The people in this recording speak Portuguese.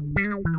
Bye.